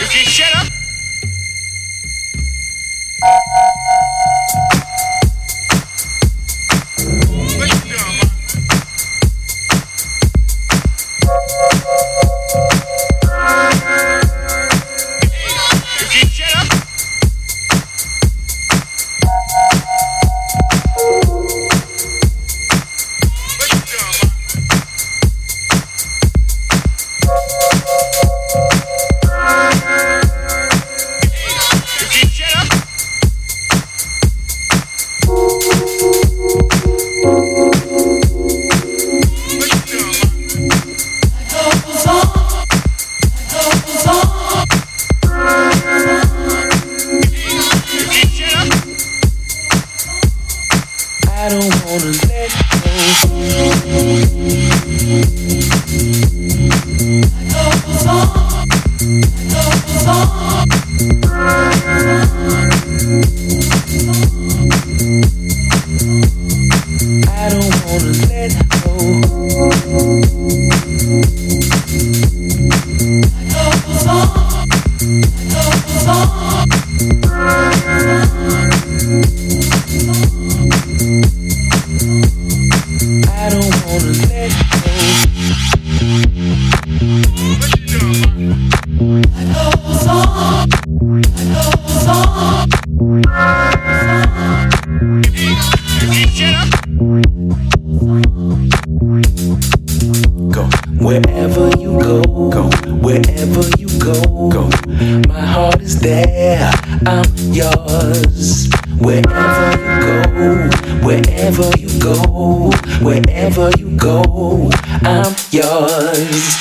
If you shut up. wherever you go, go. Wherever you go, go. My heart is there. I'm yours. Wherever you go, wherever you go, wherever you go, I'm yours.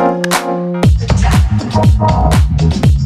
Attack the drop